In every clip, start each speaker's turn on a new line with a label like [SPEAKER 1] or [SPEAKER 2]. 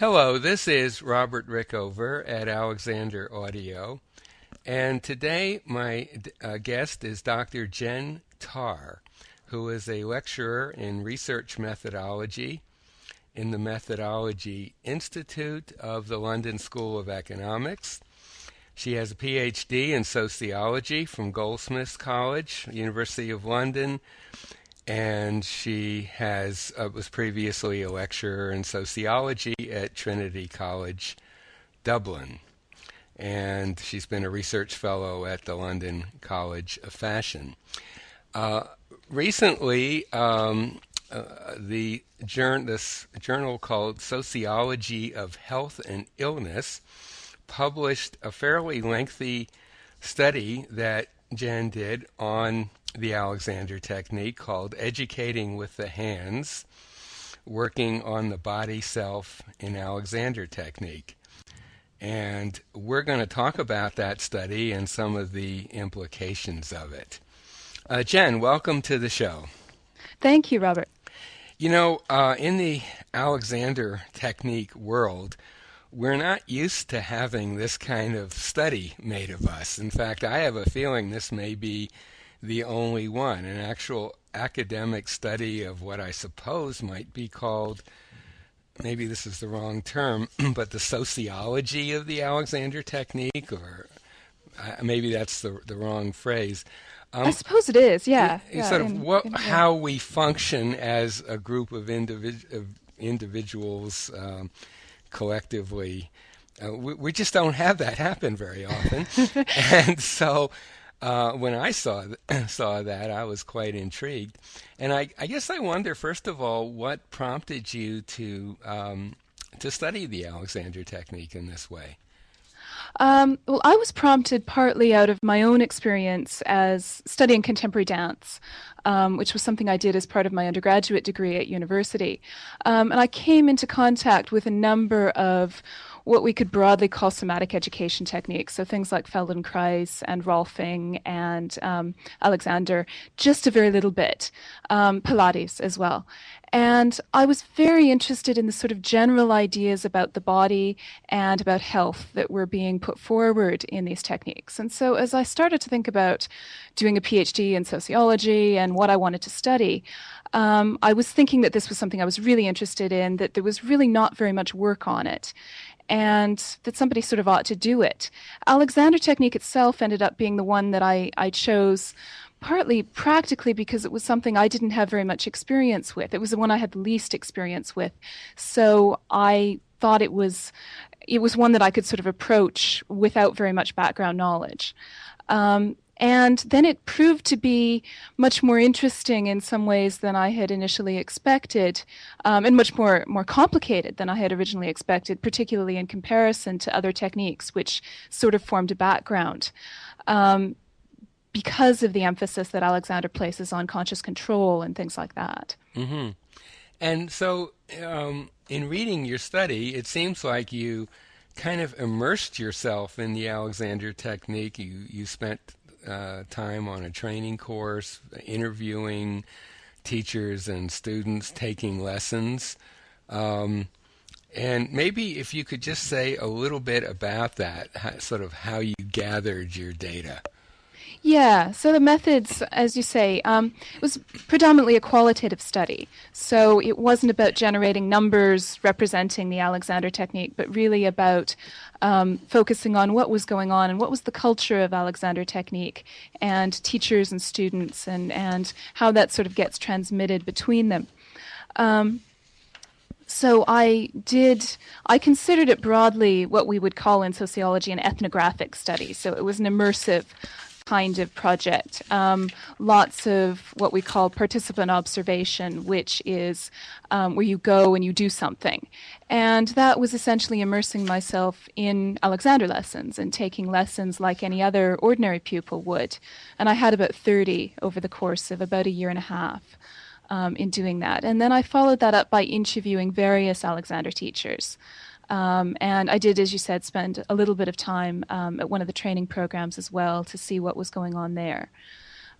[SPEAKER 1] Hello, this is Robert Rickover at Alexander Audio, and today my uh, guest is Dr. Jen Tarr, who is a lecturer in research methodology in the Methodology Institute of the London School of Economics. She has a PhD in sociology from Goldsmiths College, University of London, and she has uh, was previously a lecturer in sociology at Trinity College, Dublin, and she's been a research fellow at the London College of Fashion. Uh, recently, um, uh, the journal, this journal called Sociology of Health and Illness published a fairly lengthy study that Jen did on the Alexander technique called Educating with the Hands, working on the body self in Alexander technique. And we're going to talk about that study and some of the implications of it. Uh, Jen, welcome to the show.
[SPEAKER 2] Thank you, Robert.
[SPEAKER 1] You know, uh, in the Alexander technique world, we're not used to having this kind of study made of us. In fact, I have a feeling this may be the only one, an actual academic study of what I suppose might be called maybe this is the wrong term, but the sociology of the Alexander technique, or uh, maybe that's the the wrong phrase.
[SPEAKER 2] Um, I suppose it is, yeah. yeah
[SPEAKER 1] sort of in, what, in, yeah. how we function as a group of, individ- of individuals um, collectively. Uh, we, we, just don't have that happen very often, and so uh, when I saw saw that, I was quite intrigued, and I, I, guess I wonder first of all what prompted you to um, to study the Alexander technique in this way.
[SPEAKER 2] Um, well, I was prompted partly out of my own experience as studying contemporary dance, um, which was something I did as part of my undergraduate degree at university. Um, and I came into contact with a number of what we could broadly call somatic education techniques. So things like Feldenkrais and Rolfing and um, Alexander, just a very little bit. Um, Pilates as well. And I was very interested in the sort of general ideas about the body and about health that were being put forward in these techniques. And so as I started to think about doing a PhD in sociology and what I wanted to study, um, I was thinking that this was something I was really interested in, that there was really not very much work on it and that somebody sort of ought to do it. Alexander technique itself ended up being the one that I, I chose partly practically because it was something I didn't have very much experience with. It was the one I had the least experience with. So I thought it was it was one that I could sort of approach without very much background knowledge. Um, and then it proved to be much more interesting in some ways than I had initially expected, um, and much more, more complicated than I had originally expected, particularly in comparison to other techniques, which sort of formed a background. Um, because of the emphasis that Alexander places on conscious control and things like that.
[SPEAKER 1] Mm-hmm. And so, um, in reading your study, it seems like you kind of immersed yourself in the Alexander technique. You you spent uh, time on a training course, interviewing teachers and students, taking lessons. Um, and maybe if you could just say a little bit about that, how, sort of how you gathered your data.
[SPEAKER 2] Yeah, so the methods, as you say, um, it was predominantly a qualitative study. So it wasn't about generating numbers representing the Alexander technique, but really about um, focusing on what was going on and what was the culture of Alexander technique and teachers and students and, and how that sort of gets transmitted between them. Um, so I did, I considered it broadly what we would call in sociology an ethnographic study. So it was an immersive kind of project. Um, lots of what we call participant observation, which is um, where you go and you do something. And that was essentially immersing myself in Alexander lessons and taking lessons like any other ordinary pupil would. And I had about 30 over the course of about a year and a half. Um, in doing that. And then I followed that up by interviewing various Alexander teachers. Um, and I did, as you said, spend a little bit of time um, at one of the training programs as well to see what was going on there.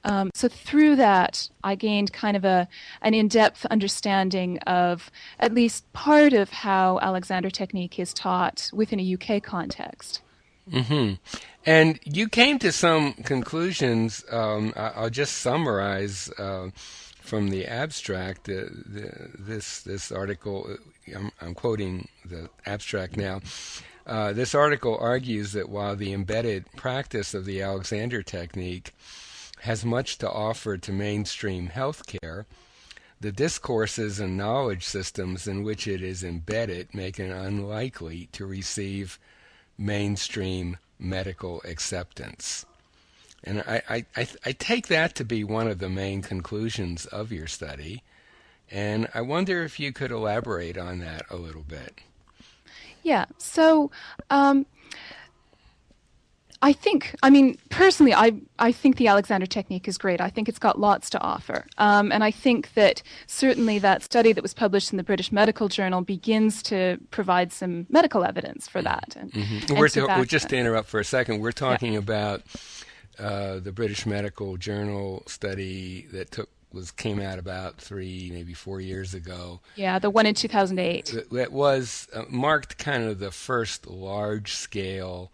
[SPEAKER 2] Um, so through that, I gained kind of a an in-depth understanding of at least part of how Alexander technique is taught within a UK context.
[SPEAKER 1] Mm-hmm. And you came to some conclusions. Um, I, will just summarize uh, from the abstract. Uh, the, this this article. Uh, I'm, I'm, quoting the abstract now. Uh, this article argues that while the embedded practice of the Alexander technique has much to offer to mainstream healthcare, the discourses and knowledge systems in which it is embedded make it unlikely to receive mainstream medical acceptance. And I, I, I, I, take that to be one of the main conclusions of your study. And I wonder if you could elaborate on that a little bit.
[SPEAKER 2] Yeah. So, um, I think, I mean, personally, I, I think the Alexander technique is great. I think it's got lots to offer. Um, and I think that certainly that study that was published in the British Medical Journal begins to provide some medical evidence for that. And,
[SPEAKER 1] mm-hmm. and we're, to, just to interrupt for a second, we're talking yeah. about uh, the British Medical Journal study that took was came out about three, maybe four years ago.
[SPEAKER 2] Yeah, the one in 2008.
[SPEAKER 1] That was uh, marked kind of the first large scale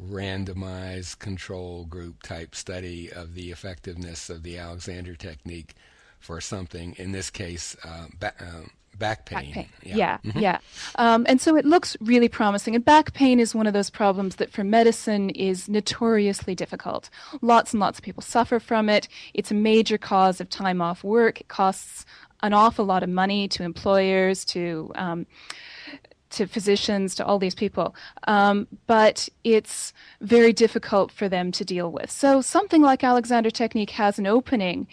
[SPEAKER 1] randomized control group type study of the effectiveness of the Alexander technique for something, in this case, uh, ba- uh, back pain.
[SPEAKER 2] Back pain. Yeah, yeah. Mm-hmm. yeah. Um, and so it looks really promising. And back pain is one of those problems that for medicine is notoriously difficult. Lots and lots of people suffer from it. It's a major cause of time off work. It costs an awful lot of money to employers, to um, to physicians, to all these people. Um, but it's very difficult for them to deal with. So something like Alexander Technique has an opening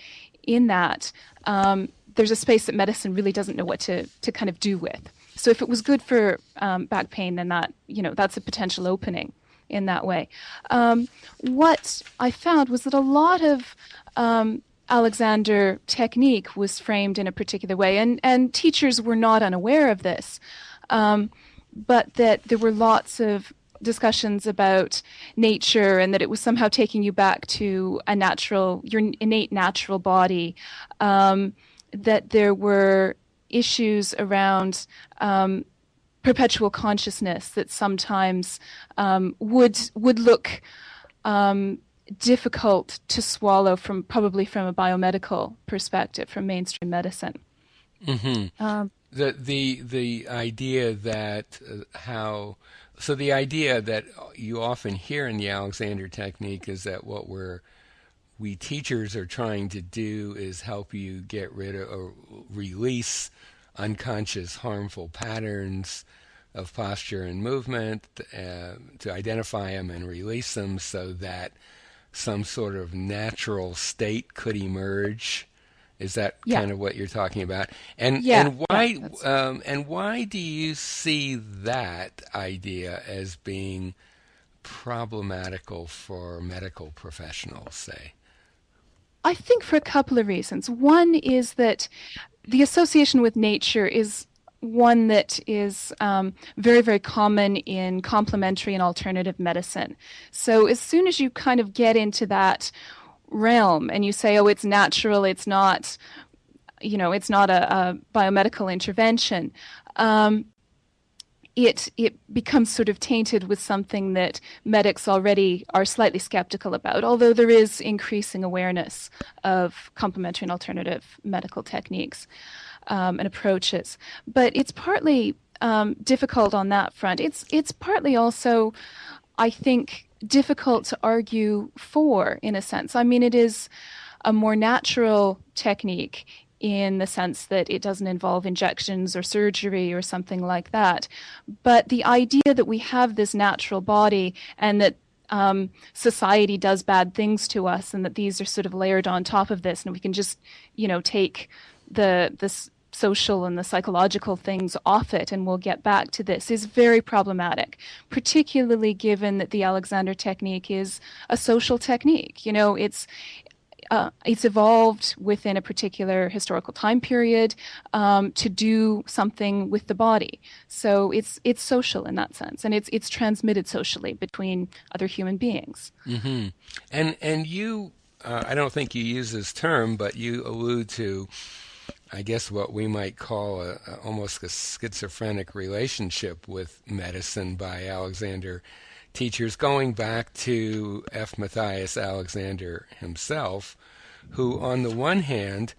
[SPEAKER 2] in that. Um, there's a space that medicine really doesn't know what to, to kind of do with. So if it was good for um, back pain, then that, you know, that's a potential opening in that way. Um, what I found was that a lot of um, Alexander technique was framed in a particular way, and, and teachers were not unaware of this um, but that there were lots of discussions about nature and that it was somehow taking you back to a natural, your innate natural body. Um, that there were issues around um, perpetual consciousness that sometimes um, would would look um, difficult to swallow from probably from a biomedical perspective from mainstream medicine.
[SPEAKER 1] Mm-hmm. Um, the the the idea that uh, how so the idea that you often hear in the Alexander technique is that what we're we teachers are trying to do is help you get rid of or release unconscious harmful patterns of posture and movement uh, to identify them and release them so that some sort of natural state could emerge is that yeah. kind of what you're talking about? And
[SPEAKER 2] yeah,
[SPEAKER 1] and why yeah, um, and why do you see that idea as being problematical for medical professionals? Say,
[SPEAKER 2] I think for a couple of reasons. One is that the association with nature is one that is um, very, very common in complementary and alternative medicine. So as soon as you kind of get into that realm and you say, oh, it's natural, it's not, you know, it's not a, a biomedical intervention, um, it it becomes sort of tainted with something that medics already are slightly skeptical about. Although there is increasing awareness of complementary and alternative medical techniques um, and approaches, but it's partly um, difficult on that front. It's it's partly also, I think, difficult to argue for in a sense. I mean, it is a more natural technique in the sense that it doesn't involve injections or surgery or something like that. But the idea that we have this natural body and that um, society does bad things to us and that these are sort of layered on top of this and we can just, you know, take the this social and the psychological things off it, and we'll get back to this, is very problematic, particularly given that the Alexander technique is a social technique. You know, it's uh, it's evolved within a particular historical time period um, to do something with the body. So it's it's social in that sense, and it's it's transmitted socially between other human beings.
[SPEAKER 1] Mm-hmm. And and you uh, I don't think you use this term, but you allude to, I guess, what we might call a, a almost a schizophrenic relationship with medicine by Alexander teachers, going back to F. Matthias Alexander himself, who, on the one hand,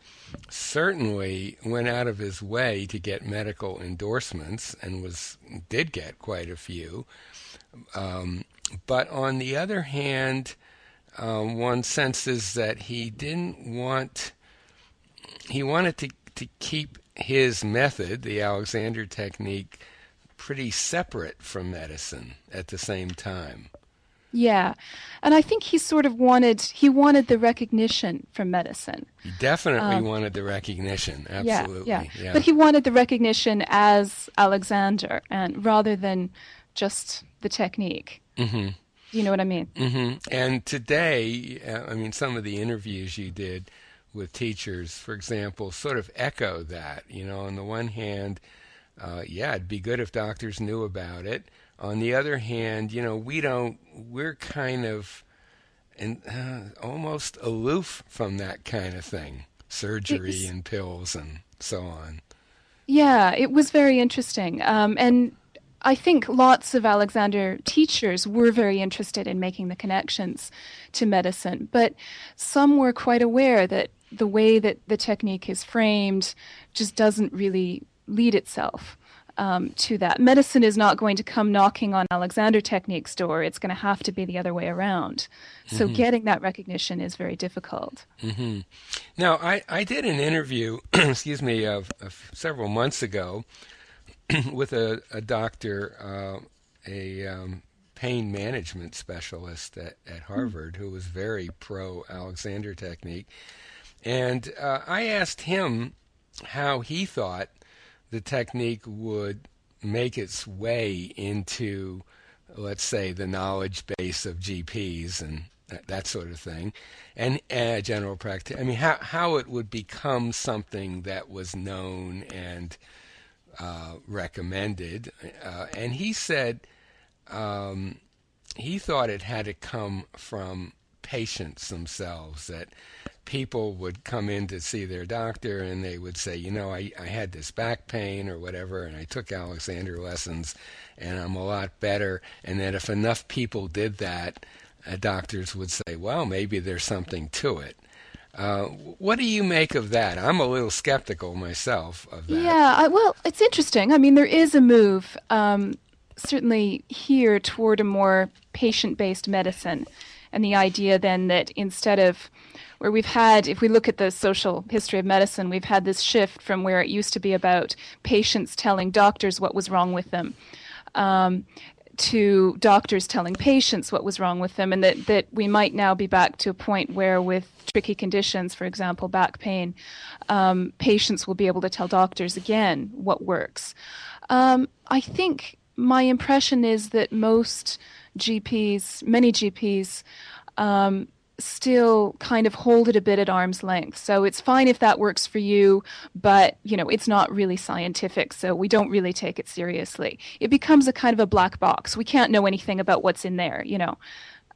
[SPEAKER 1] certainly went out of his way to get medical endorsements and was did get quite a few. Um, but on the other hand, um, one senses that he didn't want he wanted to to keep his method, the Alexander technique, pretty separate from medicine at the same time.
[SPEAKER 2] Yeah. And I think he sort of wanted he wanted the recognition from medicine.
[SPEAKER 1] He definitely um, wanted the recognition. Absolutely.
[SPEAKER 2] Yeah, yeah. yeah. But he wanted the recognition as Alexander and rather than just the technique. Mm-hmm. You know what I mean?
[SPEAKER 1] Mm-hmm. And today, uh, I mean, some of the interviews you did with teachers, for example, sort of echo that. You know, on the one hand, uh, yeah, it'd be good if doctors knew about it. On the other hand, you know, we don't, we're kind of and uh, almost aloof from that kind of thing surgery was, and pills and so on.
[SPEAKER 2] Yeah, it was very interesting. Um, and I think lots of Alexander teachers were very interested in making the connections to medicine, but some were quite aware that the way that the technique is framed just doesn't really lead itself um, to that. Medicine is not going to come knocking on Alexander Technique's door. It's going to have to be the other way around. So mm-hmm. getting that recognition is very difficult.
[SPEAKER 1] Mm-hmm. Now, I, I did an interview, excuse me, of, of, several months ago with a, a doctor, uh, a um, pain management specialist at, at hmm. Harvard, mm-hmm. who was very pro Alexander Technique. And uh, I asked him how he thought the technique would make its way into, let's say, the knowledge base of GPs and that, that sort of thing, and uh, general practice. I mean, how how it would become something that was known and uh, recommended. Uh, and he said um, he thought it had to come from patients themselves that people would come in to see their doctor and they would say, you know, I, I had this back pain or whatever, and I took Alexander lessons and I'm a lot better. And that if enough people did that, uh, doctors would say, well, maybe there's something to it. Uh, what do you make of that? I'm a little skeptical myself of that.
[SPEAKER 2] Yeah, I, well, it's interesting. I mean, there is a move, um, certainly here, toward a more patient based medicine. And the idea then that instead of where we've had, if we look at the social history of medicine, we've had this shift from where it used to be about patients telling doctors what was wrong with them. Um, to doctors telling patients what was wrong with them, and that, that we might now be back to a point where, with tricky conditions, for example, back pain, um, patients will be able to tell doctors again what works. Um, I think my impression is that most GPs, many GPs, um, still kind of hold it a bit at arm's length. So it's fine if that works for you, but you know, it's not really scientific, so we don't really take it seriously. It becomes a kind of a black box. We can't know anything about what's in there, you know.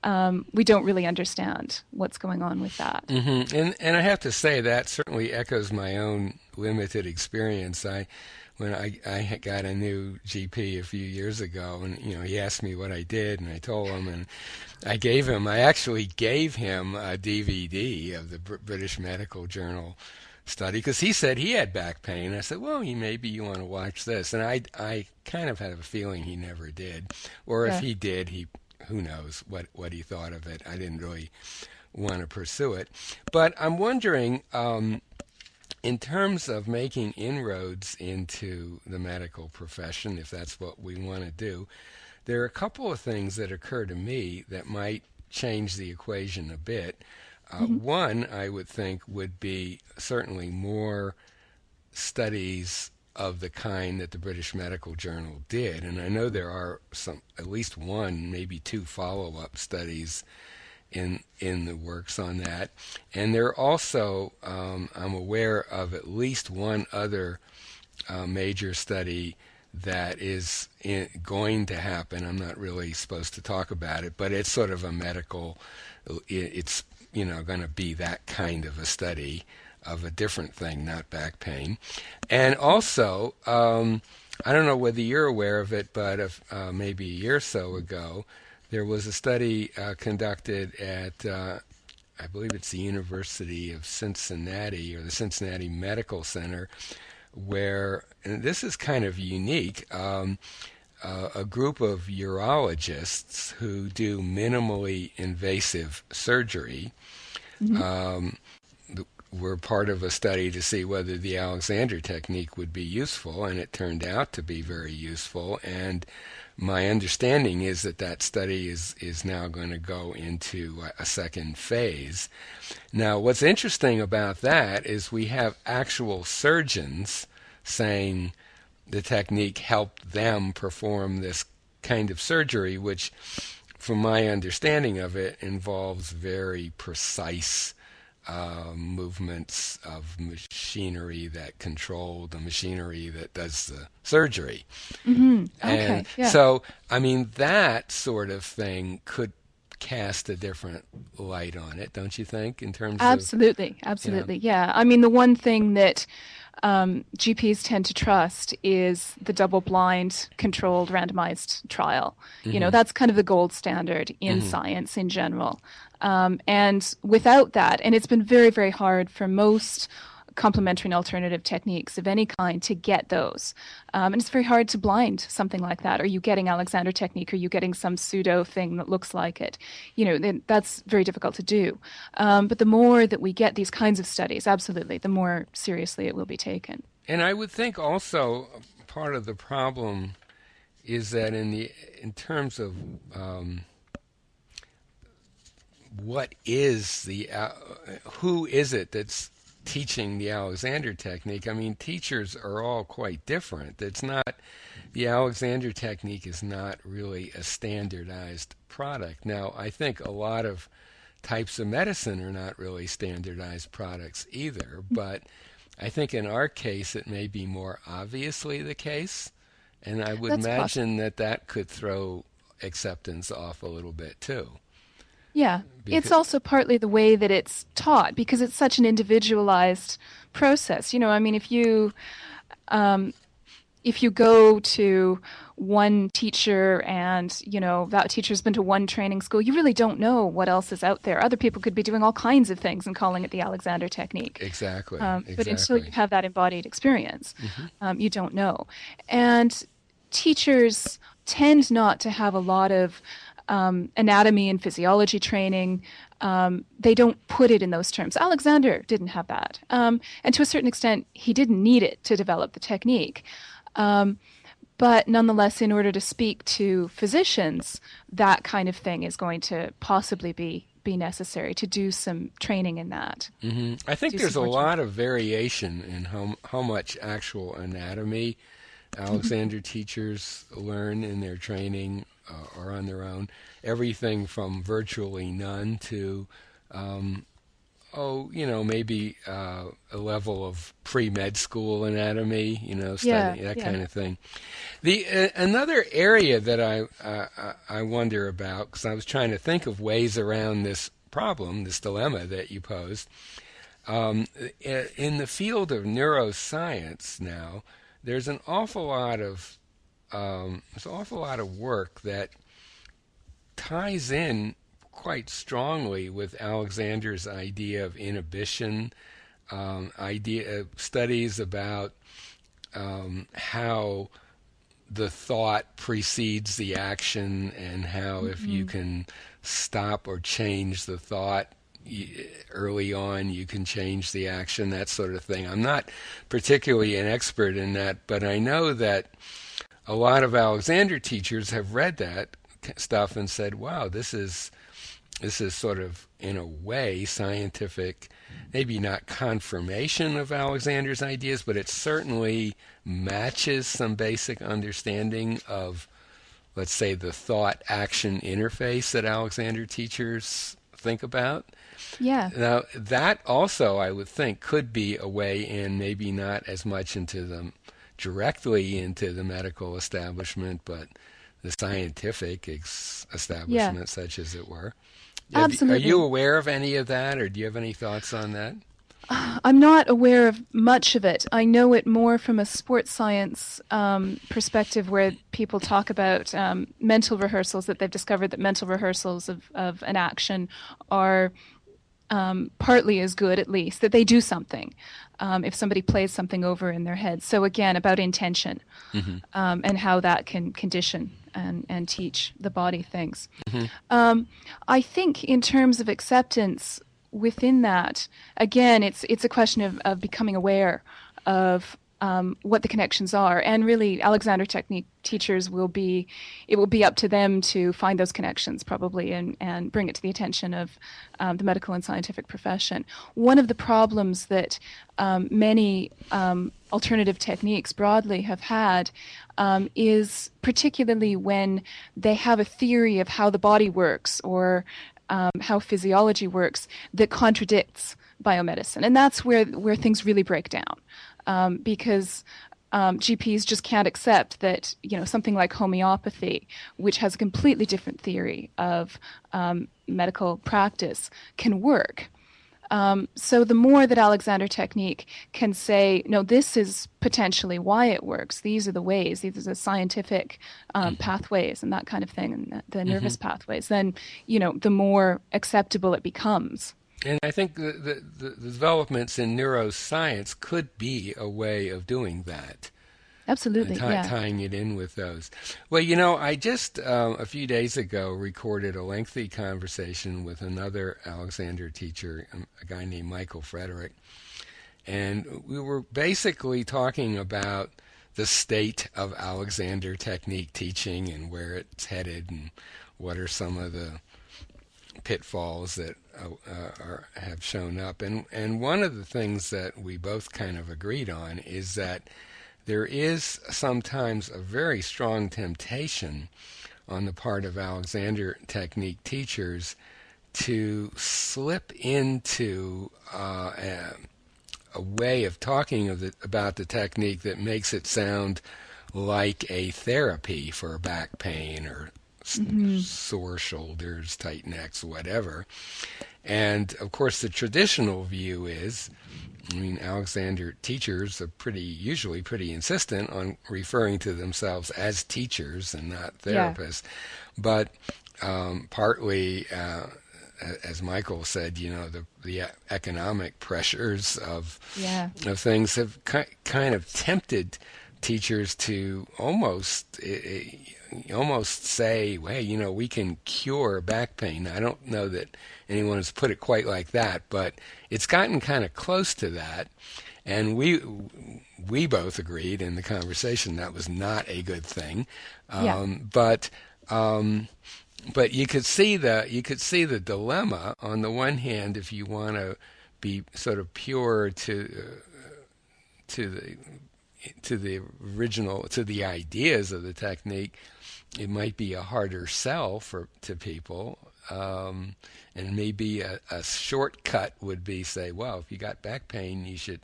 [SPEAKER 2] Um, we don't really understand what's going on with that.
[SPEAKER 1] Mm-hmm. And and I have to say that certainly echoes my own limited experience. I when I, I got a new GP a few years ago, and you know he asked me what I did, and I told him, and I gave him I actually gave him a DVD of the British Medical Journal study because he said he had back pain. I said, well, maybe you want to watch this, and I I kind of had a feeling he never did, or if he did, he who knows what what he thought of it. I didn't really want to pursue it, but I'm wondering. Um, in terms of making inroads into the medical profession, if that's what we want to do, there are a couple of things that occur to me that might change the equation a bit. Uh, mm-hmm. One, I would think, would be certainly more studies of the kind that the British Medical Journal did, and I know there are some, at least one, maybe two follow-up studies in in the works on that. And there are also, um, I'm aware of at least one other uh, major study that is in, going to happen. I'm not really supposed to talk about it, but it's sort of a medical. It's you know going to be that kind of a study of a different thing, not back pain. And also, um, I don't know whether you're aware of it, but if, uh, maybe a year or so ago, there was a study uh, conducted at, uh, I believe it's the University of Cincinnati or the Cincinnati Medical Center, where, and this is kind of unique. Um, uh, a group of urologists who do minimally invasive surgery mm-hmm. um, were part of a study to see whether the Alexander technique would be useful, and it turned out to be very useful. And my understanding is that that study is, is now going to go into a second phase. Now, what's interesting about that is we have actual surgeons saying the technique helped them perform this kind of surgery, which, from my understanding of it, involves very precise uh, movements of machinery that control the machinery that does the surgery.
[SPEAKER 2] Mm-hmm.
[SPEAKER 1] And
[SPEAKER 2] okay, yeah.
[SPEAKER 1] so, I mean, that sort of thing could cast a different light on it, don't you think? In terms
[SPEAKER 2] absolutely,
[SPEAKER 1] of,
[SPEAKER 2] absolutely, yeah. yeah. I mean, the one thing that um, GPs tend to trust is the double-blind, controlled, randomized trial. Mm-hmm. You know, mm-hmm. that's kind of the gold standard in mm-hmm. science in general. Um, and without that, and it's been very, very hard for most complementary and alternative techniques of any kind to get those. Um, and it's very hard to blind something like that. Are you getting Alexander technique? Are you getting some pseudo thing that looks like it? You know, that's very difficult to do. Um, but the more that we get these kinds of studies, absolutely, the more seriously it will be taken.
[SPEAKER 1] And I would think also part of the problem is that in the in terms of um, what is the uh, who is it that's teaching the Alexander technique. I mean, teachers are all quite different. It's not the Alexander technique is not really a standardized product. Now, I think a lot of types of medicine are not really standardized products either, hmm. but I think in our case it may be more obviously the case, and I would
[SPEAKER 2] That's
[SPEAKER 1] imagine
[SPEAKER 2] possible.
[SPEAKER 1] that that could throw acceptance off a little bit too.
[SPEAKER 2] Yeah. Because it's also partly the way that it's taught because it's such an individualized process. You know, I mean, if you um, if you go to one teacher and you know that teacher's been to one training school, you really don't know what else is out there. Other people could be doing all kinds of things and calling it the Alexander technique.
[SPEAKER 1] Exactly.
[SPEAKER 2] Um,
[SPEAKER 1] exactly.
[SPEAKER 2] But until you have that embodied experience, mm-hmm. um, you don't know. And teachers tend not to have a lot of um, anatomy and physiology training. Um, they don't put it in those terms. Alexander didn't have that. Um, and to a certain extent, he didn't need it to develop the technique. Um, but nonetheless, in order to speak to physicians, that kind of thing is going to possibly be be necessary to do some training in that.
[SPEAKER 1] Mm-hmm. I think there's a lot of variation in how how much actual anatomy Alexander mm-hmm. teachers learn in their training uh, are on their own. Everything from virtually none to, um, oh, you know, maybe uh, a level of pre-med school anatomy, you know, study,
[SPEAKER 2] yeah,
[SPEAKER 1] that
[SPEAKER 2] yeah.
[SPEAKER 1] kind of thing. The uh, another area that I uh, I wonder about because I was trying to think of ways around this problem, this dilemma that you posed. Um, in the field of neuroscience now, there's an awful lot of um, there's an awful lot of work that ties in quite strongly with Alexander's idea of inhibition, um, idea uh, studies about um, how the thought precedes the action, and how mm-hmm. if you mm-hmm. can stop or change the thought early on, you can change the action, that sort of thing. I'm not particularly an expert in that, but I know that a lot of Alexander teachers have read that stuff and said, "Wow, this is this is sort of in a way scientific, maybe not confirmation of Alexander's ideas, but it certainly matches some basic understanding of, let's say, the thought action interface that Alexander teachers think about."
[SPEAKER 2] Yeah.
[SPEAKER 1] Now that also, I would think, could be a way in, maybe not as much into the directly into the medical establishment, but the scientific ex- establishment, yeah. such as it were.
[SPEAKER 2] Absolutely.
[SPEAKER 1] are you aware of any of that, or do you have any thoughts on that?
[SPEAKER 2] I'm not aware of much of it. I know it more from a sports science um, perspective, where people talk about um, mental rehearsals, that they've discovered that mental rehearsals of, of an action are um, partly as good, at least, that they do something um, if somebody plays something over in their head. So, again, about intention mm-hmm. Um, and how that can condition and, and teach the body things. Mm-hmm. Um, I think, in terms of acceptance, within that, again, it's it's a question of, of becoming aware of um, what the connections are, and really, Alexander Technique teachers will be it will be up to them to find those connections probably and and bring it to the attention of um, the medical and scientific profession. One of the problems that um, many um, alternative techniques broadly have had um, is particularly when they have a theory of how the body works or um, how physiology works that contradicts biomedicine, and that's where where things really break down, um, because um, GPs just can't accept that you know something like homeopathy, which has a completely different theory of um, medical practice, can work. Um, so the more that Alexander Technique can say, no, this is potentially why it works. These are the ways. These are the scientific um, mm-hmm. pathways and that kind of thing, and the, the mm-hmm. nervous pathways. Then you know, the more acceptable it becomes.
[SPEAKER 1] And I think the, the, the developments in neuroscience could be a way of doing that.
[SPEAKER 2] Absolutely,
[SPEAKER 1] t-
[SPEAKER 2] yeah.
[SPEAKER 1] Tying it in with those. Well, you know, I just um, a few days ago recorded a lengthy conversation with another Alexander teacher, um, a guy named Michael Frederick, and we were basically talking about the state of Alexander technique teaching and where it's headed and what are some of the pitfalls that are, have shown up. And and one of the things that we both kind of agreed on is that there is sometimes a very strong temptation on the part of Alexander technique teachers to slip into uh, a, a, way of talking of the, about the technique that makes it sound like a therapy for back pain or mm-hmm. sore shoulders, tight necks, whatever. And of course, the traditional view is I mean, Alexander teachers are pretty usually pretty insistent on referring to themselves as teachers and not therapists. Yeah. But um, partly, uh, as Michael said, you know, the the economic pressures of
[SPEAKER 2] yeah.
[SPEAKER 1] of things have ki- kind of tempted teachers to almost almost say, "Hey, you know, we can cure back pain." I don't know that anyone has put it quite like that, but it's gotten kind of close to that. And we we both agreed in the conversation that was not a good thing. Um, yeah. But um, but you could see the you could see the dilemma on the one hand if you want to be sort of pure to uh, to the to the original to the ideas of the technique it might be a harder sell for to people um, and maybe a, a, shortcut would be say well if you got back pain you should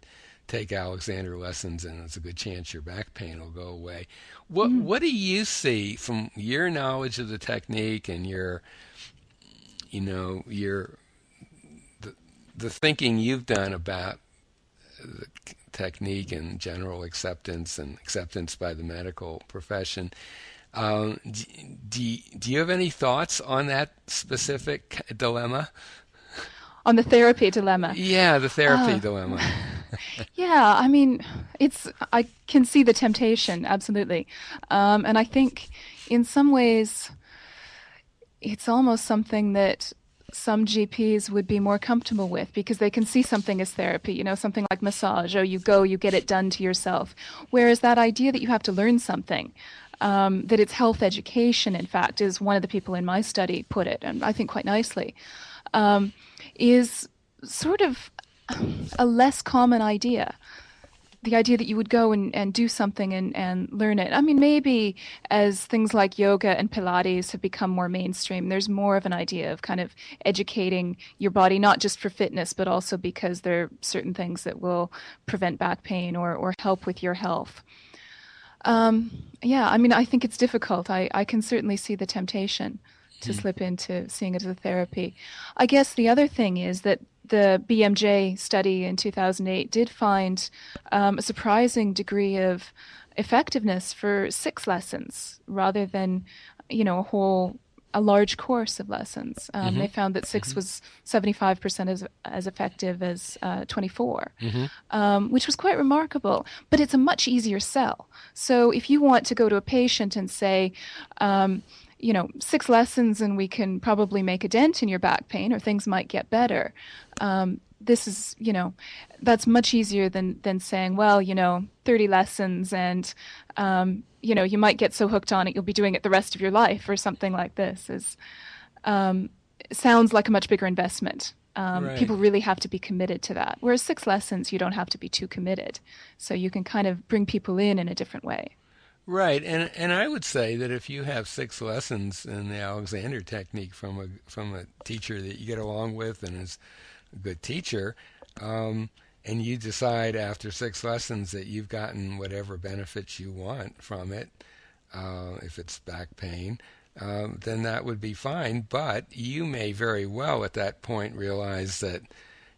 [SPEAKER 1] take alexander lessons and it's a good chance your back pain will go away what mm. what do you see from your knowledge of the technique and your you know your the, the thinking you've done about technique and general acceptance and acceptance by the medical profession um, do, do you have any thoughts on that specific dilemma?
[SPEAKER 2] On the therapy dilemma?
[SPEAKER 1] Yeah, the therapy uh, dilemma.
[SPEAKER 2] yeah, I mean, it's I can see the temptation absolutely, um, and I think in some ways it's almost something that some GPs would be more comfortable with because they can see something as therapy, you know, something like massage, oh, you go, you get it done to yourself. Whereas that idea that you have to learn something, um, that it's health education, in fact, is one of the people in my study put it, and I think quite nicely, um, is sort of a less common idea. The idea that you would go and, and do something and, and learn it. I mean, maybe as things like yoga and Pilates have become more mainstream, there's more of an idea of kind of educating your body, not just for fitness, but also because there are certain things that will prevent back pain or, or help with your health. Um, yeah, I mean, I think it's difficult. I, I can certainly see the temptation. To mm. slip into seeing it as a therapy. I guess the other thing is that the BMJ study in 2008 did find um, a surprising degree of effectiveness for six lessons rather than, you know, a whole a large course of lessons. Um, mm-hmm. They found that 6 mm-hmm. was 75% as, as effective as uh, 24, mm-hmm. um, which was quite remarkable. But it's a much easier sell. So if you want to go to a patient and say, um, you know, six lessons and we can probably make a dent in your back pain or things might get better. Um, this is, you know, that's much easier than, than saying, well, you know, 30 lessons and, um, you know, you might get so hooked on it, you'll be doing it the rest of your life or something like this is, um, sounds like a much bigger investment. Um, right. People really have to be committed to that. Whereas six lessons, you don't have to be too committed. So you can kind of bring people in in a different way.
[SPEAKER 1] Right, and and I would say that if you have six lessons in the Alexander technique from a from a teacher that you get along with and is a good teacher, um, and you decide after six lessons that you've gotten whatever benefits you want from it, uh, if it's back pain, um, then that would be fine. But you may very well at that point realize that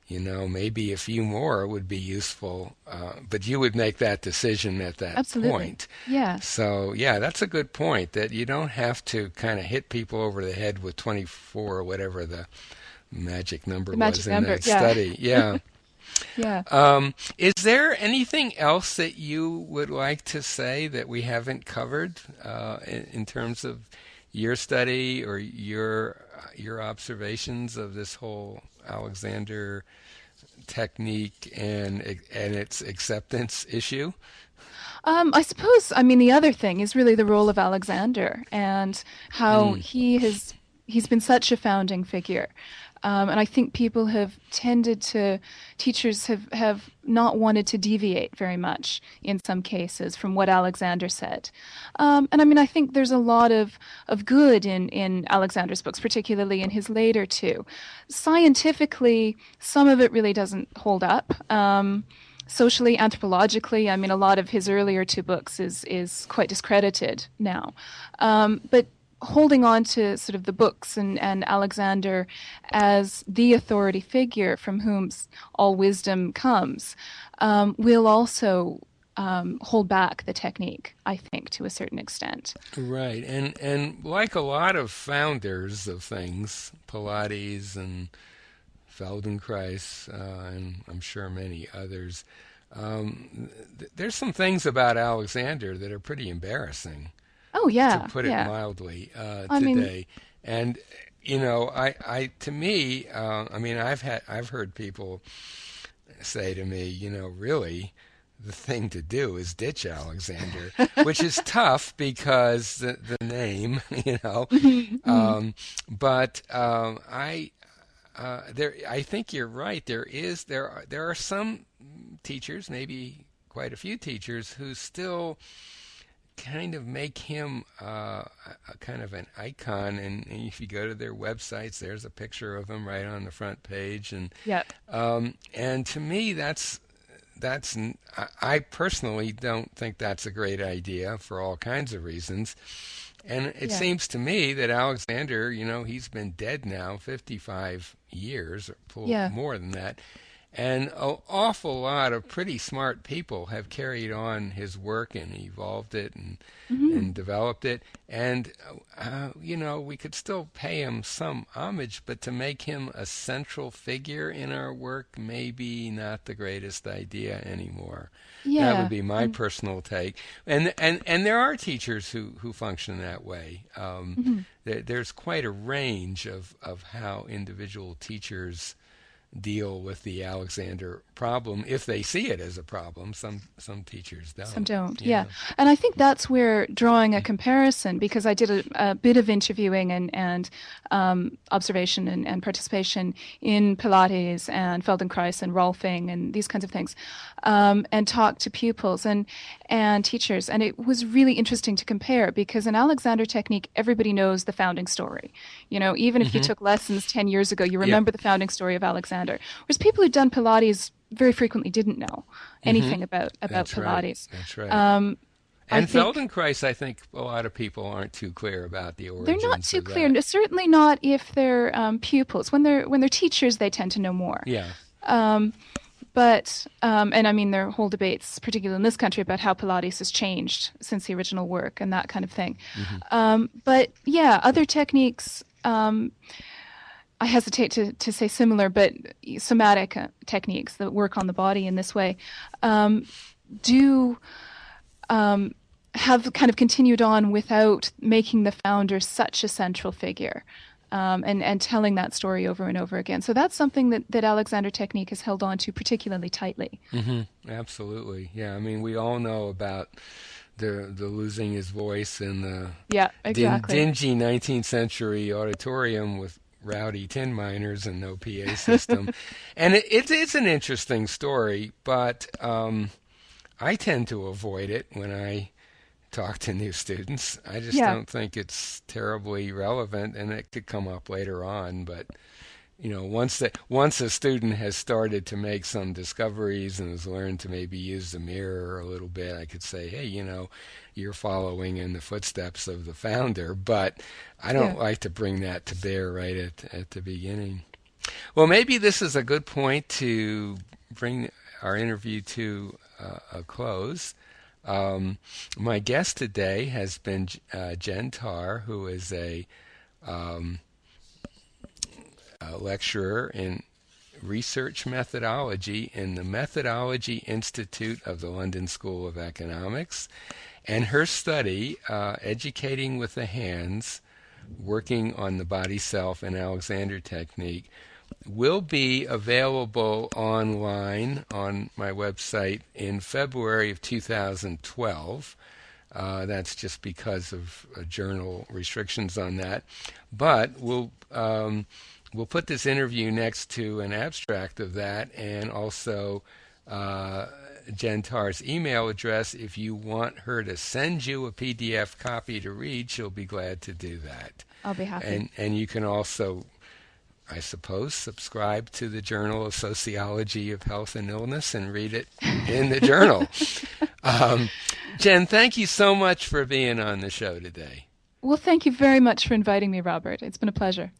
[SPEAKER 1] you know, maybe a few more would be useful, uh, but you would make that decision at that
[SPEAKER 2] Absolutely.
[SPEAKER 1] point.
[SPEAKER 2] Yeah.
[SPEAKER 1] So, yeah, that's a good point that you don't have to kind of hit people over the head with 24 or whatever the magic number
[SPEAKER 2] the magic
[SPEAKER 1] was
[SPEAKER 2] in
[SPEAKER 1] that
[SPEAKER 2] yeah.
[SPEAKER 1] study. Yeah.
[SPEAKER 2] yeah.
[SPEAKER 1] Um, is there anything else that you would like to say that we haven't covered uh, in, in terms of your study or your your observations of this whole Alexander technique and and its acceptance issue?
[SPEAKER 2] Um, I suppose. I mean, the other thing is really the role of Alexander and how mm. he has he's been such a founding figure. Um, and I think people have tended to, teachers have, have not wanted to deviate very much in some cases from what Alexander said. Um, and I mean, I think there's a lot of, of good in, in Alexander's books, particularly in his later two. Scientifically, some of it really doesn't hold up. Um, socially, anthropologically, I mean, a lot of his earlier two books is is quite discredited now. Um, but holding on to sort of the books and, and Alexander as the authority figure from whom all wisdom comes um, will also um, hold back the technique, I think, to a certain extent.
[SPEAKER 1] Right, and and like a lot of founders of things, Pilates and Feldenkrais, uh, and I'm sure many others. Um, th- there's some things about Alexander that are pretty embarrassing.
[SPEAKER 2] Oh yeah,
[SPEAKER 1] to put
[SPEAKER 2] yeah.
[SPEAKER 1] it mildly, uh, today. Mean, and you know, I, I to me, uh, I mean, I've had, I've heard people say to me, you know, really, the thing to do is ditch Alexander, which is tough because the, the name, you know. Mm-hmm. um, but um, I, uh, there, I think you're right. There is there are there are some teachers, maybe quite a few teachers, who still kind of make him uh, a, kind of an icon. And, and, if you go to their websites, there's a picture of him right on the front page. And
[SPEAKER 2] yep.
[SPEAKER 1] Um, and to me, that's that's I personally don't think that's a great idea for all kinds of reasons. And it yeah. seems to me that Alexander, you know, he's been dead now 55 years, or
[SPEAKER 2] yeah.
[SPEAKER 1] more than that and an awful lot of pretty smart people have carried on his work and evolved it and mm-hmm. and developed it. And uh, you know, we could still pay him some homage, but to make him a central figure in our work, maybe not the greatest idea anymore.
[SPEAKER 2] Yeah.
[SPEAKER 1] That would be my personal take. And and and there are teachers who who function that way. Um, mm-hmm. there, there's quite a range of of how individual teachers deal with the Alexander problem if they see it as a problem. Some some teachers don't.
[SPEAKER 2] Some don't. Yeah, yeah. and I think that's where drawing a comparison because I did a, a bit of interviewing and and um, observation and, and, participation in Pilates and Feldenkrais and Rolfing and these kinds of things, um, and talked to pupils and and teachers, and it was really interesting to compare because in Alexander technique, everybody knows the founding story. You know, even if mm-hmm. you took lessons ten years ago, you remember yeah. the founding story of Alexander. Whereas people who've done Pilates very frequently didn't know anything mm-hmm. about about
[SPEAKER 1] That's
[SPEAKER 2] Pilates.
[SPEAKER 1] Right. That's right. Um, And
[SPEAKER 2] I think,
[SPEAKER 1] Feldenkrais, I think a lot of people aren't too clear about the origins.
[SPEAKER 2] They're not too clear.
[SPEAKER 1] that.
[SPEAKER 2] Certainly not if they're um, pupils. When they're when they're teachers, they tend to know more.
[SPEAKER 1] Yeah.
[SPEAKER 2] Um, but um, and I mean there are whole debates, particularly in this country, about how Pilates has changed since the original work and that kind of thing. Um, but yeah, other techniques. Um, I hesitate to, to say similar, but somatic uh, techniques that work on the body in this way um, do um, have kind of continued on without making the founder such a central figure. Um, and, and telling that story over and over again. So that's something that, that Alexander Technique has held on to particularly tightly.
[SPEAKER 1] hmm Absolutely. Yeah. I mean, we all know about the the losing his voice in the
[SPEAKER 2] Yeah,
[SPEAKER 1] din-
[SPEAKER 2] exactly.
[SPEAKER 1] dingy 19th century auditorium with rowdy tin miners and no PA system. and it, it, it's an interesting story, but um, I tend to avoid it when I talk to new students. I just
[SPEAKER 2] Yeah.
[SPEAKER 1] don't think it's terribly relevant, and it could come up later on. But you know, once that once a student has started to make some discoveries and has learned to maybe use the mirror a little bit, I could say, hey, you know, you're following in the footsteps of the founder. But I don't
[SPEAKER 2] Yeah.
[SPEAKER 1] like to bring that to bear right at at the beginning. Well, maybe this is a good point to bring our interview to uh, a close. Um, my guest today has been uh, Jen Tarr, who is a, um, a lecturer in research methodology in the Methodology Institute of the London School of Economics. And her study, uh, Educating with the Hands, working on the body self and Alexander technique, will be available online on my website in February of 2012. Uh, that's just because of uh, journal restrictions on that. But we'll um, we'll put this interview next to an abstract of that, and also uh, Jen Tarr's email address. If you want her to send you a PDF copy to read, she'll be glad to do that.
[SPEAKER 2] I'll be happy.
[SPEAKER 1] And and you can also I suppose, subscribe to the Journal of Sociology of Health and Illness and read it in the journal. Um, Jen, thank you so much for being on the show today.
[SPEAKER 2] well, thank you very much for inviting me, Robert. It's been a pleasure.